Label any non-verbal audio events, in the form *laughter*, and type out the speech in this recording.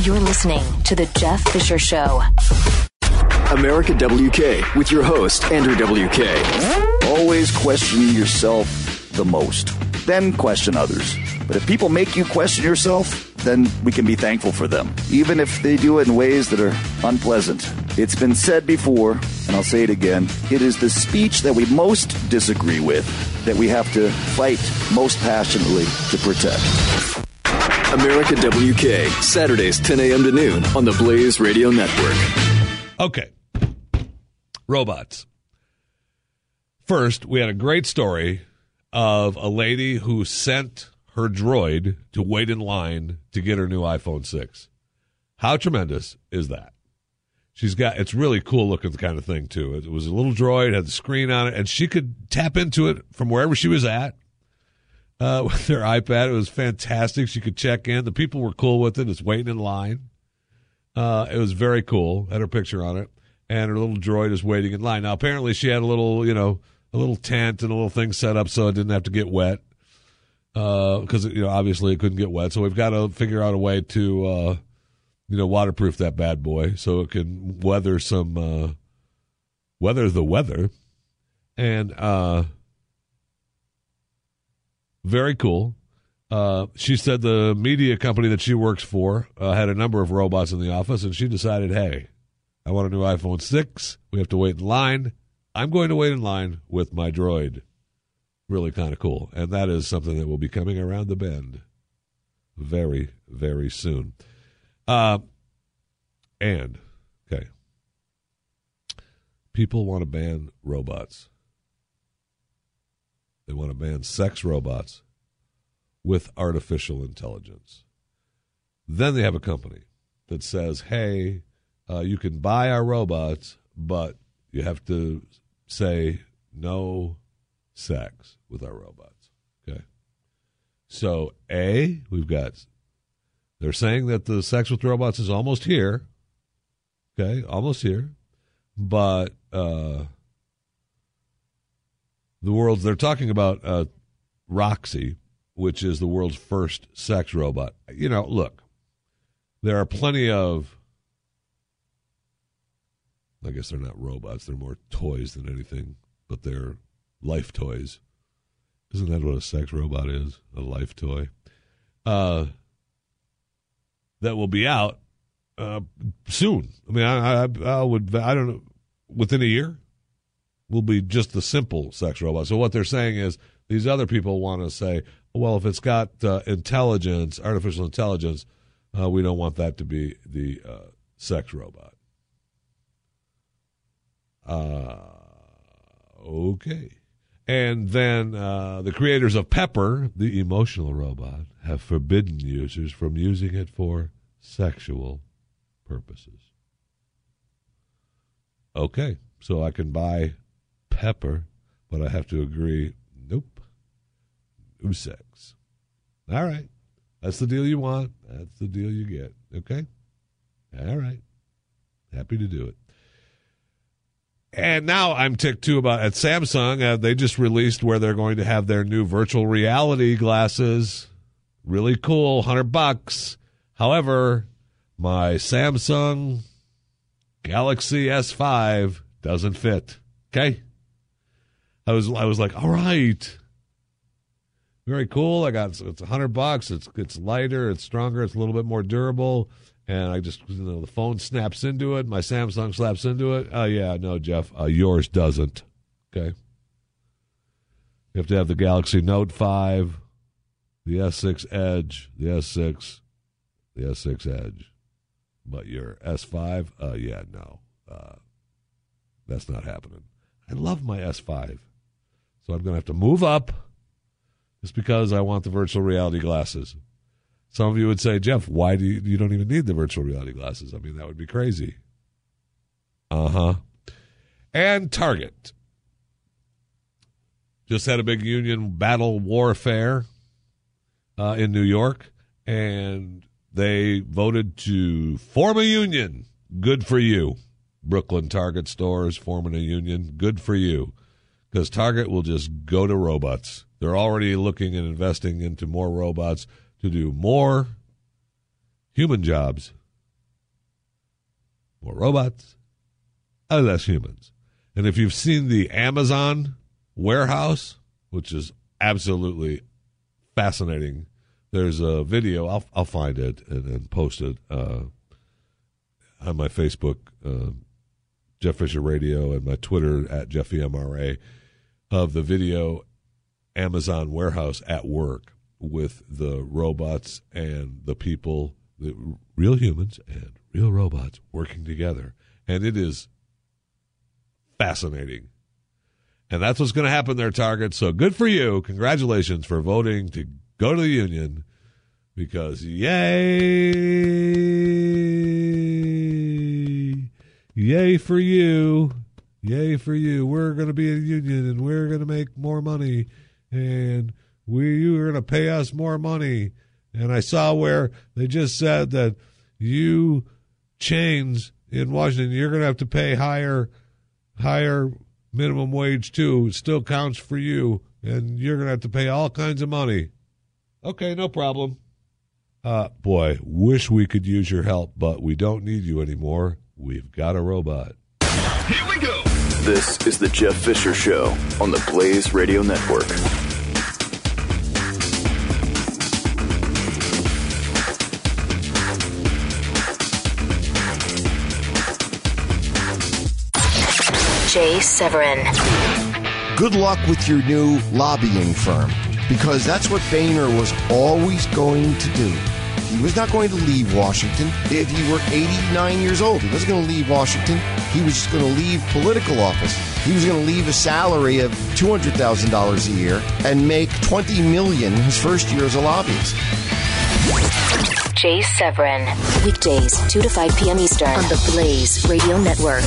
You're listening to The Jeff Fisher Show. America WK with your host, Andrew WK. Always question yourself the most, then question others. But if people make you question yourself, then we can be thankful for them, even if they do it in ways that are unpleasant. It's been said before, and I'll say it again it is the speech that we most disagree with that we have to fight most passionately to protect. America WK, Saturdays 10 a.m. to noon on the Blaze Radio Network. Okay. Robots. First, we had a great story of a lady who sent her droid to wait in line to get her new iPhone 6. How tremendous is that? She's got it's really cool looking kind of thing too. It was a little droid, had the screen on it, and she could tap into it from wherever she was at uh, *laughs* with her iPad. It was fantastic. She could check in. The people were cool with it. It's waiting in line. Uh, it was very cool. Had her picture on it, and her little droid is waiting in line. Now, apparently, she had a little, you know, a little tent and a little thing set up so it didn't have to get wet. Because uh, you know, obviously, it couldn't get wet. So we've got to figure out a way to, uh, you know, waterproof that bad boy so it can weather some, uh, weather the weather, and uh, very cool. Uh, she said the media company that she works for uh, had a number of robots in the office, and she decided, hey, I want a new iPhone 6. We have to wait in line. I'm going to wait in line with my droid. Really kind of cool. And that is something that will be coming around the bend very, very soon. Uh, and, okay, people want to ban robots. They want to ban sex robots with artificial intelligence. Then they have a company that says, hey, uh, you can buy our robots, but you have to say no sex with our robots. Okay. So, A, we've got, they're saying that the sex with robots is almost here. Okay. Almost here. But, uh, the world's, they're talking about uh, Roxy, which is the world's first sex robot. You know, look, there are plenty of I guess they're not robots. They're more toys than anything, but they're life toys. Isn't that what a sex robot is? A life toy. Uh, that will be out uh, soon. I mean, I, I, I would, I don't know, within a year, will be just the simple sex robot. So what they're saying is these other people want to say, well, if it's got uh, intelligence, artificial intelligence, uh, we don't want that to be the uh, sex robot. Uh, okay. And then uh, the creators of Pepper, the emotional robot, have forbidden users from using it for sexual purposes. Okay, so I can buy Pepper, but I have to agree, nope, no sex. All right, that's the deal you want. That's the deal you get. Okay? All right. Happy to do it. And now I'm ticked too about at Samsung. Uh, they just released where they're going to have their new virtual reality glasses. Really cool, hundred bucks. However, my Samsung Galaxy S5 doesn't fit. Okay, I was I was like, all right, very cool. I got it's a hundred bucks. It's it's lighter, it's stronger, it's a little bit more durable and I just you know the phone snaps into it, my Samsung slaps into it. Oh yeah, no, Jeff, uh, yours doesn't. Okay, you have to have the Galaxy Note five, the S6 Edge, the S6, the S6 Edge, but your S5, uh, yeah, no, uh, that's not happening. I love my S5, so I'm going to have to move up just because I want the virtual reality glasses. Some of you would say, Jeff, why do you, you don't even need the virtual reality glasses? I mean, that would be crazy. Uh huh. And Target just had a big union battle warfare uh, in New York, and they voted to form a union. Good for you. Brooklyn Target stores forming a union. Good for you. Because Target will just go to robots. They're already looking and investing into more robots to do more human jobs more robots, less humans. And if you've seen the Amazon warehouse, which is absolutely fascinating, there's a video. I'll I'll find it and, and post it uh, on my Facebook, uh, Jeff Fisher Radio, and my Twitter at JeffyMRA of the video Amazon warehouse at work with the robots and the people, the real humans and real robots working together. And it is fascinating. And that's what's going to happen there, Target. So good for you. Congratulations for voting to go to the union because yay, yay for you. Yay for you. We're going to be a union and we're going to make more money and we you are going to pay us more money. And I saw where they just said that you chains in Washington, you're going to have to pay higher higher minimum wage too. It still counts for you, and you're going to have to pay all kinds of money. Okay, no problem. Uh, boy, wish we could use your help, but we don't need you anymore. We've got a robot. Here we go. This is the Jeff Fisher Show on the Blaze Radio Network. Jay Severin, good luck with your new lobbying firm because that's what Boehner was always going to do. He was not going to leave Washington if he were 89 years old. He wasn't going to leave Washington. He was just going to leave political office. He was going to leave a salary of $200,000 a year and make 20 million his first year as a lobbyist. Jay Severin, weekdays 2 to 5 p.m. Eastern on the Blaze Radio Network.